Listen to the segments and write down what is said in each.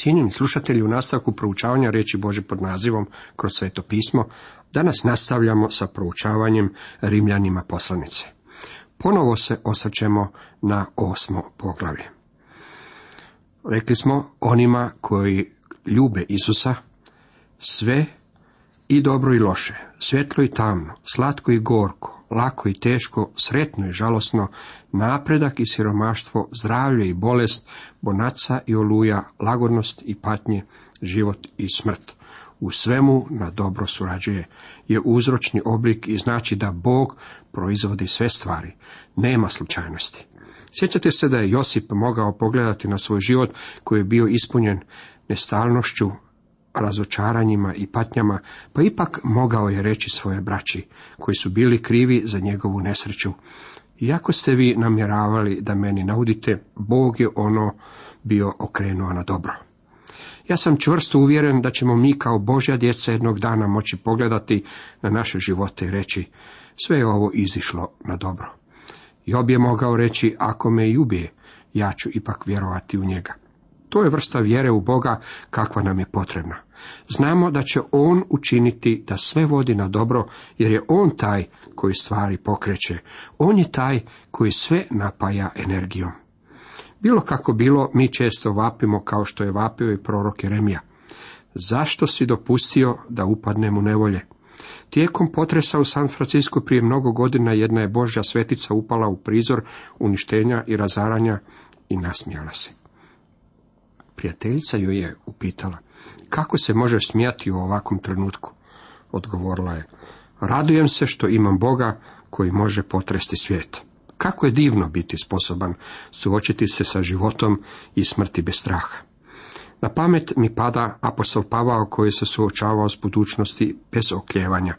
Cijenjeni slušatelji, u nastavku proučavanja riječi Bože pod nazivom kroz sveto pismo, danas nastavljamo sa proučavanjem Rimljanima poslanice. Ponovo se osvrćemo na osmo poglavlje. Rekli smo onima koji ljube Isusa, sve i dobro i loše, svjetlo i tamno, slatko i gorko, lako i teško, sretno i žalosno, napredak i siromaštvo, zdravlje i bolest, bonaca i oluja, lagodnost i patnje, život i smrt. U svemu na dobro surađuje, je uzročni oblik i znači da Bog proizvodi sve stvari. Nema slučajnosti. Sjećate se da je Josip mogao pogledati na svoj život koji je bio ispunjen nestalnošću, razočaranjima i patnjama, pa ipak mogao je reći svoje braći, koji su bili krivi za njegovu nesreću. Iako ste vi namjeravali da meni naudite, Bog je ono bio okrenuo na dobro. Ja sam čvrsto uvjeren da ćemo mi kao Božja djeca jednog dana moći pogledati na naše živote i reći, sve je ovo izišlo na dobro. Job je mogao reći, ako me i ubije, ja ću ipak vjerovati u njega. To je vrsta vjere u Boga kakva nam je potrebna. Znamo da će On učiniti da sve vodi na dobro, jer je On taj koji stvari pokreće. On je taj koji sve napaja energijom. Bilo kako bilo, mi često vapimo kao što je vapio i prorok Jeremija. Zašto si dopustio da upadnem u nevolje? Tijekom potresa u San Francisco prije mnogo godina jedna je Božja svetica upala u prizor uništenja i razaranja i nasmijala se. Prijateljica joj je upitala, kako se možeš smijati u ovakvom trenutku? Odgovorila je, radujem se što imam Boga koji može potresti svijet. Kako je divno biti sposoban suočiti se sa životom i smrti bez straha. Na pamet mi pada apostol Pavao koji se suočavao s budućnosti bez okljevanja.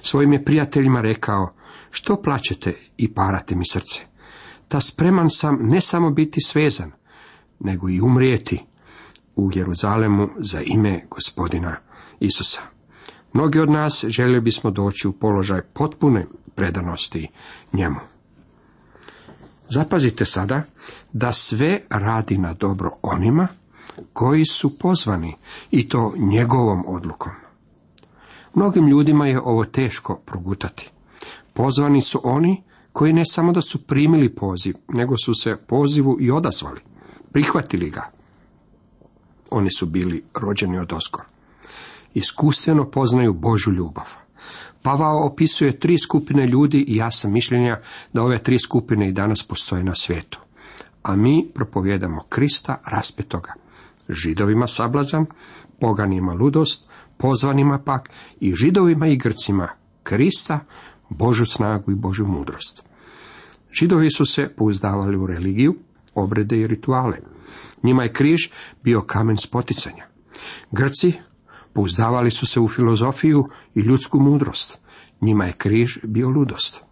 Svojim je prijateljima rekao, što plaćete i parate mi srce? Ta spreman sam ne samo biti svezan, nego i umrijeti u Jeruzalemu za ime gospodina Isusa. Mnogi od nas željeli bismo doći u položaj potpune predanosti njemu. Zapazite sada da sve radi na dobro onima koji su pozvani i to njegovom odlukom. Mnogim ljudima je ovo teško progutati. Pozvani su oni koji ne samo da su primili poziv, nego su se pozivu i odazvali, prihvatili ga. Oni su bili rođeni od oskor. Iskustveno poznaju Božu ljubav. Pavao opisuje tri skupine ljudi i ja sam mišljenja da ove tri skupine i danas postoje na svijetu. A mi propovjedamo Krista raspetoga. Židovima sablazan, poganima ludost, pozvanima pak i židovima i grcima Krista, Božu snagu i Božu mudrost. Židovi su se pouzdavali u religiju, obrede i rituale. Njima je križ bio kamen spoticanja. Grci pouzdavali su se u filozofiju i ljudsku mudrost. Njima je križ bio ludost.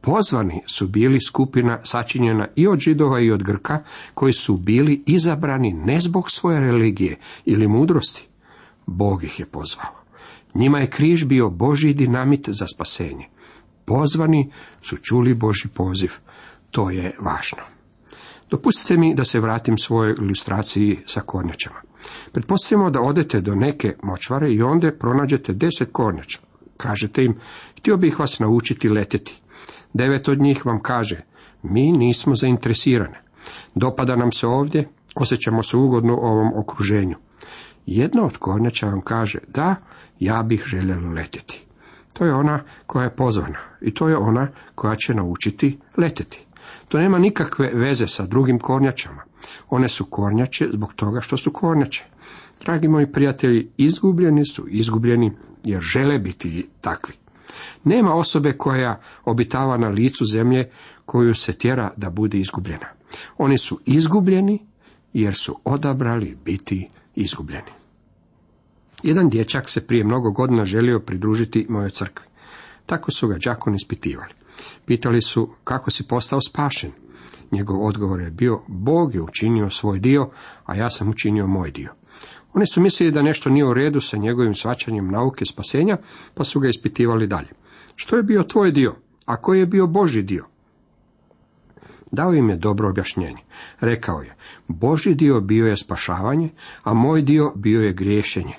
Pozvani su bili skupina sačinjena i od židova i od Grka, koji su bili izabrani ne zbog svoje religije ili mudrosti. Bog ih je pozvao. Njima je križ bio Boži dinamit za spasenje. Pozvani su čuli Boži poziv. To je važno. Dopustite mi da se vratim svojoj ilustraciji sa kornjačama. Pretpostavimo da odete do neke močvare i onda pronađete deset kornjača. Kažete im, htio bih vas naučiti letjeti. Devet od njih vam kaže, mi nismo zainteresirani. Dopada nam se ovdje, osjećamo se ugodno u ovom okruženju. Jedna od kornjača vam kaže, da, ja bih željela letjeti. To je ona koja je pozvana i to je ona koja će naučiti letjeti. To nema nikakve veze sa drugim kornjačama. One su kornjače zbog toga što su kornjače. Dragi moji prijatelji, izgubljeni su izgubljeni jer žele biti takvi. Nema osobe koja obitava na licu zemlje koju se tjera da bude izgubljena. Oni su izgubljeni jer su odabrali biti izgubljeni. Jedan dječak se prije mnogo godina želio pridružiti mojoj crkvi. Tako su ga đakon ispitivali. Pitali su kako si postao spašen. Njegov odgovor je bio, Bog je učinio svoj dio, a ja sam učinio moj dio. Oni su mislili da nešto nije u redu sa njegovim svačanjem nauke spasenja, pa su ga ispitivali dalje. Što je bio tvoj dio, a koji je bio Boži dio? Dao im je dobro objašnjenje. Rekao je, Boži dio bio je spašavanje, a moj dio bio je griješenje.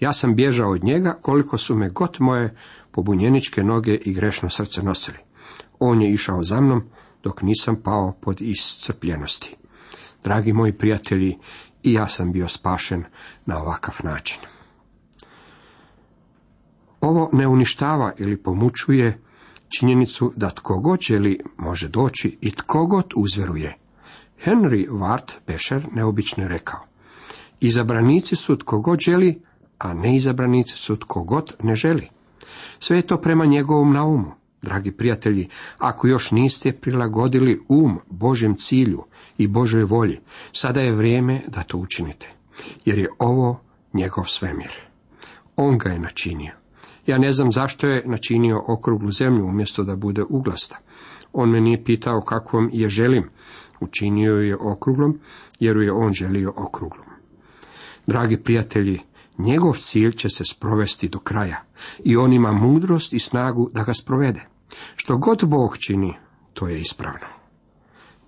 Ja sam bježao od njega koliko su me god moje pobunjeničke noge i grešno srce nosili. On je išao za mnom dok nisam pao pod iscrpljenosti. Dragi moji prijatelji, i ja sam bio spašen na ovakav način. Ovo ne uništava ili pomučuje činjenicu da tko god želi može doći i tko god uzveruje. Henry Ward Beecher neobično rekao. Izabranici su tko god želi, a neizabranici su tko god ne želi. Sve je to prema njegovom naumu. Dragi prijatelji, ako još niste prilagodili um Božem cilju i Božoj volji, sada je vrijeme da to učinite, jer je ovo njegov svemir. On ga je načinio. Ja ne znam zašto je načinio okruglu zemlju umjesto da bude uglasta. On me nije pitao kakvom je želim. Učinio je okruglom, jer je on želio okruglom. Dragi prijatelji, njegov cilj će se sprovesti do kraja i on ima mudrost i snagu da ga sprovede. Što god Bog čini, to je ispravno.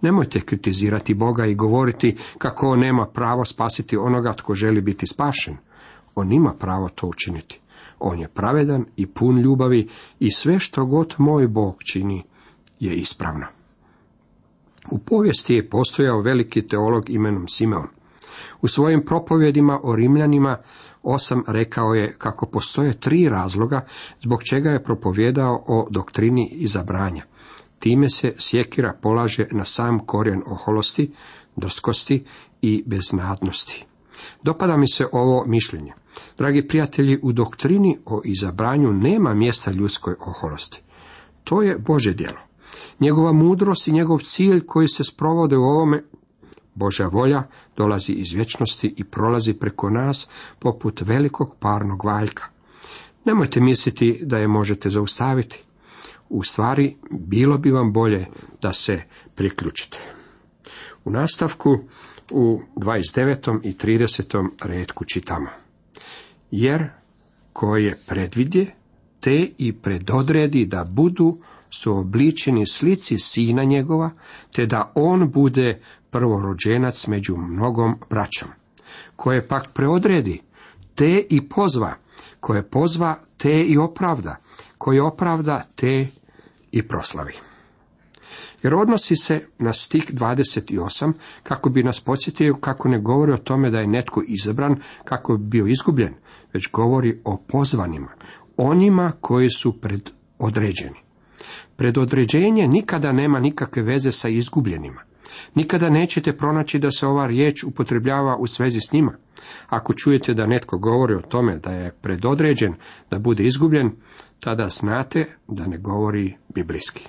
Nemojte kritizirati Boga i govoriti kako on nema pravo spasiti onoga tko želi biti spašen. On ima pravo to učiniti. On je pravedan i pun ljubavi i sve što god moj Bog čini je ispravno. U povijesti je postojao veliki teolog imenom Simeon. U svojim propovjedima o Rimljanima osam rekao je kako postoje tri razloga zbog čega je propovjedao o doktrini izabranja. Time se sjekira polaže na sam korijen oholosti, drskosti i beznadnosti. Dopada mi se ovo mišljenje. Dragi prijatelji, u doktrini o izabranju nema mjesta ljudskoj oholosti. To je Bože djelo. Njegova mudrost i njegov cilj koji se sprovode u ovome Božja volja dolazi iz vječnosti i prolazi preko nas poput velikog parnog valjka. Nemojte misliti da je možete zaustaviti. U stvari, bilo bi vam bolje da se priključite. U nastavku u 29. i 30. redku čitamo. Jer koje predvidje, te i predodredi da budu suobličeni slici sina njegova, te da on bude prvorođenac među mnogom braćom. Koje pak preodredi, te i pozva, koje pozva, te i opravda, koje opravda, te i proslavi. Jer odnosi se na stik 28, kako bi nas podsjetio kako ne govori o tome da je netko izabran, kako bi bio izgubljen, već govori o pozvanima, onima koji su predodređeni. Predodređenje nikada nema nikakve veze sa izgubljenima. Nikada nećete pronaći da se ova riječ upotrebljava u svezi s njima. Ako čujete da netko govori o tome da je predodređen da bude izgubljen, tada znate da ne govori biblijski.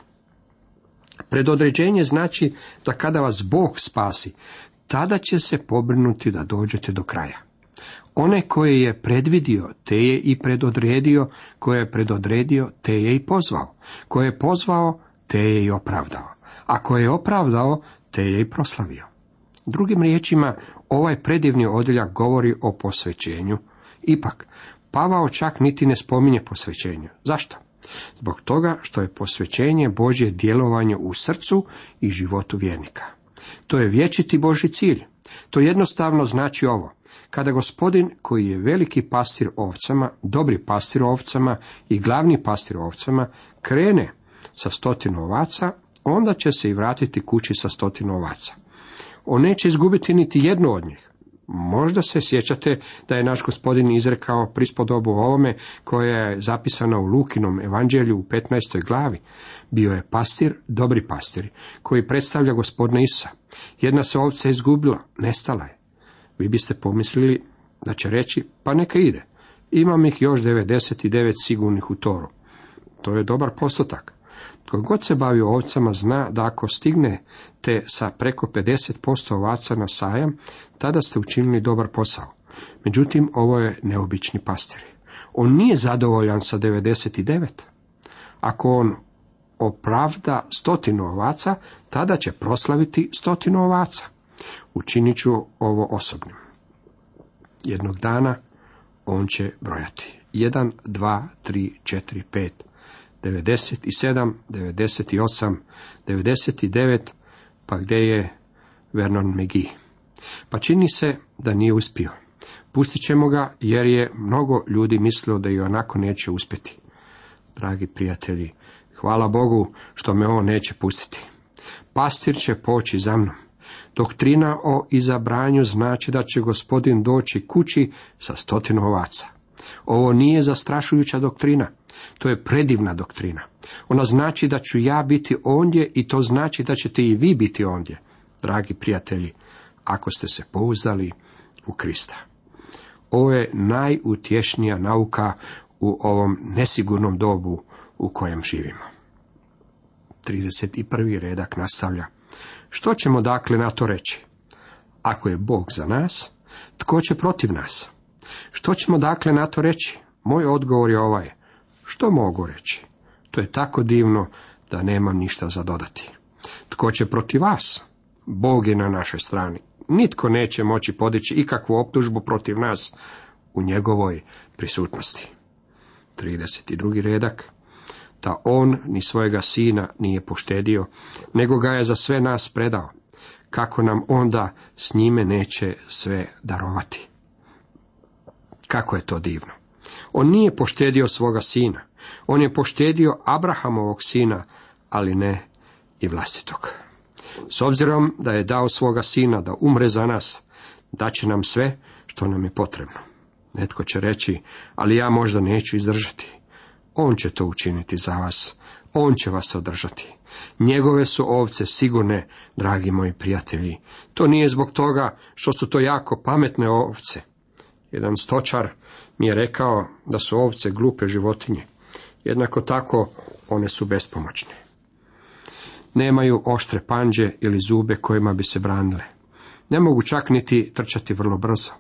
Predodređenje znači da kada vas Bog spasi, tada će se pobrinuti da dođete do kraja. One koje je predvidio, te je i predodredio, koje je predodredio, te je i pozvao. Koje je pozvao, te je i opravdao. A koje je opravdao, te je i proslavio. Drugim riječima, ovaj predivni odjeljak govori o posvećenju. Ipak, Pavao čak niti ne spominje posvećenju. Zašto? Zbog toga što je posvećenje Božje djelovanje u srcu i životu vjernika. To je vječiti Boži cilj. To jednostavno znači ovo. Kada gospodin, koji je veliki pastir ovcama, dobri pastir ovcama i glavni pastir ovcama, krene sa stotinu ovaca, onda će se i vratiti kući sa stotinu ovaca. On neće izgubiti niti jednu od njih. Možda se sjećate da je naš gospodin izrekao prispodobu ovome koja je zapisana u Lukinom evanđelju u 15. glavi. Bio je pastir, dobri pastir, koji predstavlja gospodina Isusa. Jedna se ovca izgubila, nestala je. Vi biste pomislili da će reći, pa neka ide. Imam ih još 99 sigurnih u toru. To je dobar postotak. Tko god se bavi ovcama zna da ako stigne te sa preko 50% ovaca na sajam, tada ste učinili dobar posao. Međutim, ovo je neobični pastir. On nije zadovoljan sa 99. Ako on opravda stotinu ovaca, tada će proslaviti stotinu ovaca. Učinit ću ovo osobnim. Jednog dana on će brojati. 1, 2, 3, 4, 5, 97, 98, 99, Pa gdje je Vernon McGee? Pa čini se da nije uspio. Pustit ćemo ga jer je mnogo ljudi mislilo da i onako neće uspjeti. Dragi prijatelji, hvala Bogu što me on neće pustiti. Pastir će poći za mnom. Doktrina o izabranju znači da će gospodin doći kući sa stotinu ovaca. Ovo nije zastrašujuća doktrina, to je predivna doktrina. Ona znači da ću ja biti ondje i to znači da ćete i vi biti ondje, dragi prijatelji, ako ste se pouzdali u Krista. Ovo je najutješnija nauka u ovom nesigurnom dobu u kojem živimo. 31. redak nastavlja. Što ćemo dakle na to reći? Ako je Bog za nas, tko će protiv nas? Što ćemo dakle na to reći? Moj odgovor je ovaj. Što mogu reći? To je tako divno da nemam ništa za dodati. Tko će protiv vas? Bog je na našoj strani. Nitko neće moći podići ikakvu optužbu protiv nas u njegovoj prisutnosti. 32. redak. Da on ni svojega sina nije poštedio, nego ga je za sve nas predao. Kako nam onda s njime neće sve darovati? Kako je to divno. On nije poštedio svoga sina. On je poštedio Abrahamovog sina, ali ne i vlastitog. S obzirom da je dao svoga sina da umre za nas, daće nam sve što nam je potrebno. Netko će reći, ali ja možda neću izdržati. On će to učiniti za vas. On će vas održati. Njegove su ovce sigurne, dragi moji prijatelji. To nije zbog toga što su to jako pametne ovce. Jedan stočar mi je rekao da su ovce glupe životinje. Jednako tako one su bespomoćne. Nemaju oštre panđe ili zube kojima bi se branile. Ne mogu čak niti trčati vrlo brzo.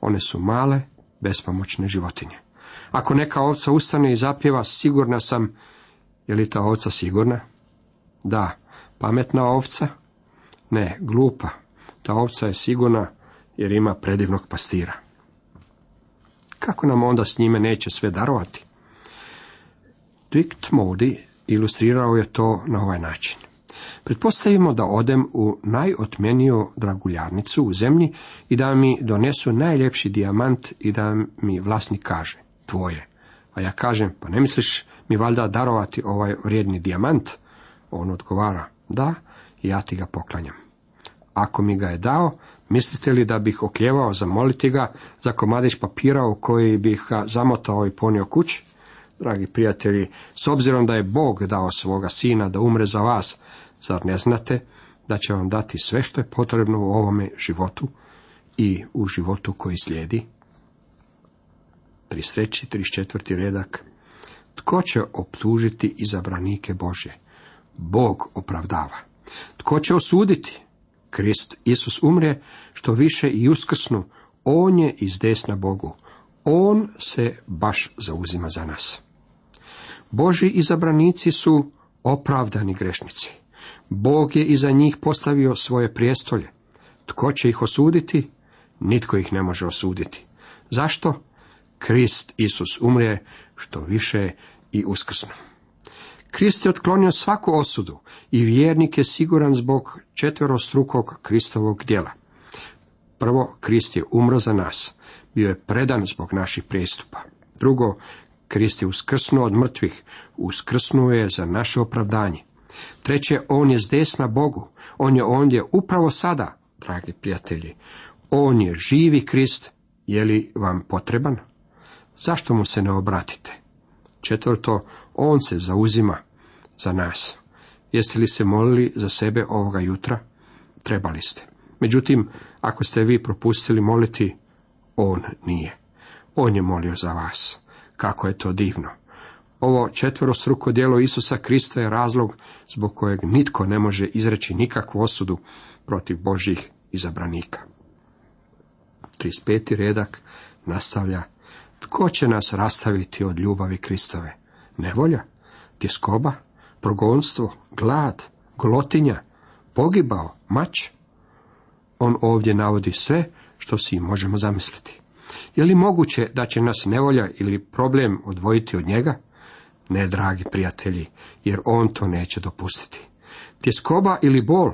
One su male, bespomoćne životinje. Ako neka ovca ustane i zapjeva, sigurna sam, je li ta ovca sigurna? Da. Pametna ovca? Ne, glupa. Ta ovca je sigurna jer ima predivnog pastira. Kako nam onda s njime neće sve darovati? Dick Modi ilustrirao je to na ovaj način. Pretpostavimo da odem u najotmeniju draguljarnicu u zemlji i da mi donesu najljepši dijamant i da mi vlasnik kaže, tvoje. A ja kažem, pa ne misliš mi valjda darovati ovaj vrijedni dijamant? On odgovara, da, ja ti ga poklanjam. Ako mi ga je dao, mislite li da bih okljevao zamoliti ga za komadić papira u koji bih ga zamotao i ponio kući? Dragi prijatelji, s obzirom da je Bog dao svoga sina da umre za vas, Zar ne znate da će vam dati sve što je potrebno u ovome životu i u životu koji slijedi? 33. 34. redak. Tko će optužiti izabranike Bože? Bog opravdava. Tko će osuditi? Krist Isus umre, što više i uskrsnu, On je iz desna Bogu. On se baš zauzima za nas. Boži izabranici su opravdani grešnici. Bog je iza njih postavio svoje prijestolje. Tko će ih osuditi? Nitko ih ne može osuditi. Zašto? Krist Isus umre, što više i uskrsno. Krist je otklonio svaku osudu i vjernik je siguran zbog četverostrukog Kristovog djela. Prvo, Krist je umro za nas, bio je predan zbog naših prijestupa. Drugo, Krist je uskrsnuo od mrtvih, uskrsnuo je za naše opravdanje. Treće, on je zdesna Bogu. On je ondje upravo sada, dragi prijatelji. On je živi Krist. Je li vam potreban? Zašto mu se ne obratite? Četvrto, on se zauzima za nas. Jeste li se molili za sebe ovoga jutra? Trebali ste. Međutim, ako ste vi propustili moliti, on nije. On je molio za vas. Kako je to divno. Ovo četverosruko djelo Isusa Krista je razlog zbog kojeg nitko ne može izreći nikakvu osudu protiv Božih izabranika. 35. redak nastavlja Tko će nas rastaviti od ljubavi Kristove? Nevolja, tjeskoba, progonstvo, glad, glotinja, pogibao, mač? On ovdje navodi sve što si možemo zamisliti. Je li moguće da će nas nevolja ili problem odvojiti od njega? Ne, dragi prijatelji, jer on to neće dopustiti. Tjeskoba ili bol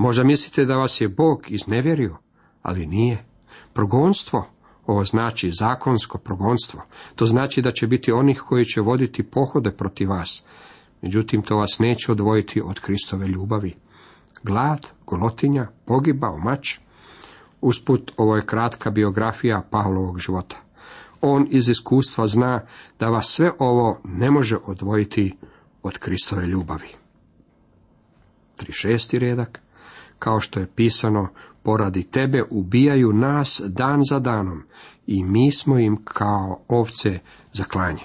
Možda mislite da vas je Bog iznevjerio, ali nije. Progonstvo, ovo znači zakonsko progonstvo. To znači da će biti onih koji će voditi pohode protiv vas. Međutim, to vas neće odvojiti od Kristove ljubavi. Glad, golotinja, pogiba, mač. Usput, ovo je kratka biografija Pavlovog života. On iz iskustva zna da vas sve ovo ne može odvojiti od Kristove ljubavi. 36. redak. Kao što je pisano, poradi tebe ubijaju nas dan za danom i mi smo im kao ovce za klanje.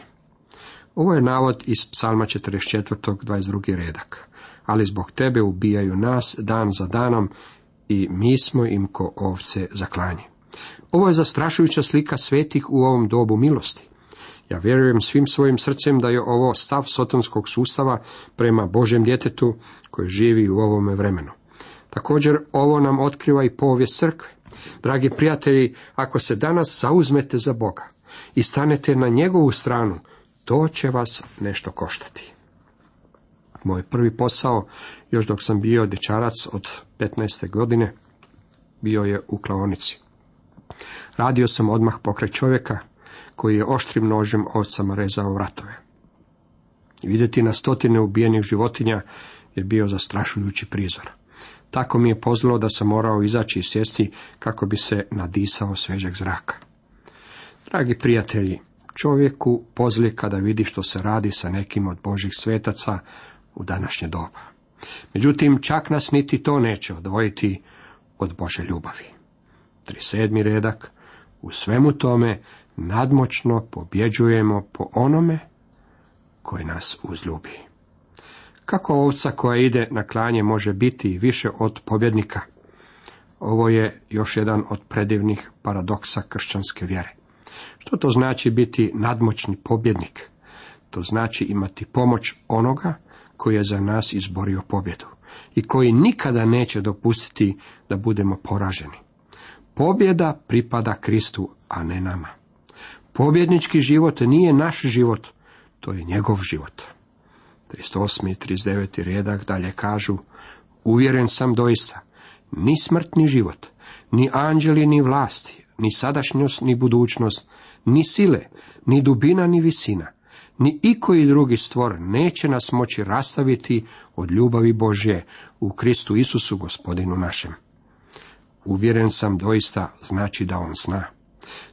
Ovo je navod iz psalma 44. 22. redak. Ali zbog tebe ubijaju nas dan za danom i mi smo im ko ovce za klanje. Ovo je zastrašujuća slika svetih u ovom dobu milosti. Ja vjerujem svim svojim srcem da je ovo stav sotonskog sustava prema Božem djetetu koji živi u ovome vremenu. Također ovo nam otkriva i povijest crkve. Dragi prijatelji, ako se danas zauzmete za Boga i stanete na njegovu stranu, to će vas nešto koštati. Moj prvi posao, još dok sam bio dječarac od 15. godine, bio je u klaonici. Radio sam odmah pokraj čovjeka koji je oštrim nožem ovcama rezao vratove. Vidjeti na stotine ubijenih životinja je bio zastrašujući prizor. Tako mi je pozlo da sam morao izaći i sjesti kako bi se nadisao svežeg zraka. Dragi prijatelji, čovjeku pozli kada vidi što se radi sa nekim od Božih svetaca u današnje doba. Međutim, čak nas niti to neće odvojiti od Bože ljubavi. 37. redak. U svemu tome nadmoćno pobjeđujemo po onome koji nas uzljubi. Kako ovca koja ide na klanje može biti više od pobjednika? Ovo je još jedan od predivnih paradoksa kršćanske vjere. Što to znači biti nadmoćni pobjednik? To znači imati pomoć onoga koji je za nas izborio pobjedu i koji nikada neće dopustiti da budemo poraženi. Pobjeda pripada Kristu, a ne nama. Pobjednički život nije naš život, to je njegov život. 38. i 39. redak dalje kažu, uvjeren sam doista, ni smrt ni život, ni anđeli ni vlasti, ni sadašnjost ni budućnost, ni sile, ni dubina ni visina, ni ikoji drugi stvor neće nas moći rastaviti od ljubavi Božje u Kristu Isusu gospodinu našem. Uvjeren sam doista znači da on zna.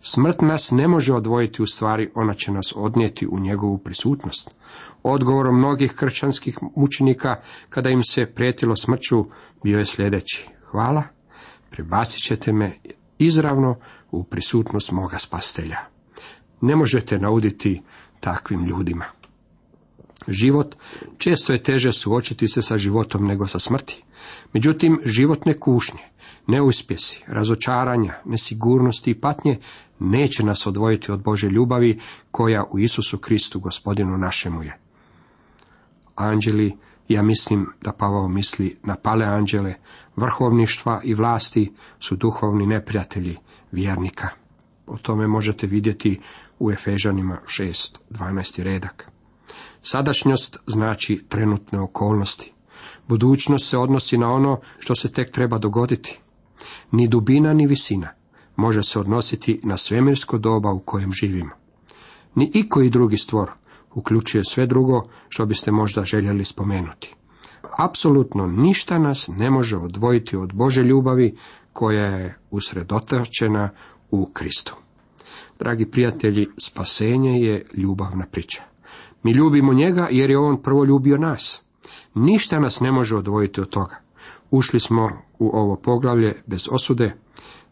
Smrt nas ne može odvojiti u stvari, ona će nas odnijeti u njegovu prisutnost. Odgovorom mnogih kršćanskih mučenika, kada im se prijetilo smrću, bio je sljedeći. Hvala, prebacit ćete me izravno u prisutnost moga spastelja. Ne možete nauditi takvim ljudima. Život često je teže suočiti se sa životom nego sa smrti. Međutim, životne kušnje, neuspjesi, razočaranja, nesigurnosti i patnje neće nas odvojiti od Bože ljubavi koja u Isusu Kristu gospodinu našemu je. Anđeli, ja mislim da Pavao misli na pale anđele, vrhovništva i vlasti su duhovni neprijatelji vjernika. O tome možete vidjeti u Efežanima 6, 12. redak. Sadašnjost znači trenutne okolnosti. Budućnost se odnosi na ono što se tek treba dogoditi. Ni dubina ni visina može se odnositi na svemirsko doba u kojem živimo. Ni ikoji drugi stvor uključuje sve drugo što biste možda željeli spomenuti. Apsolutno ništa nas ne može odvojiti od Bože ljubavi koja je usredotočena u Kristu. Dragi prijatelji, spasenje je ljubavna priča. Mi ljubimo njega jer je on prvo ljubio nas. Ništa nas ne može odvojiti od toga. Ušli smo u ovo poglavlje bez osude,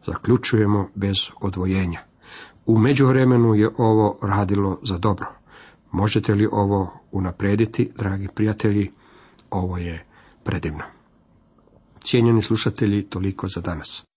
zaključujemo bez odvojenja. U međuvremenu je ovo radilo za dobro. Možete li ovo unaprediti, dragi prijatelji? Ovo je predivno. Cijenjeni slušatelji, toliko za danas.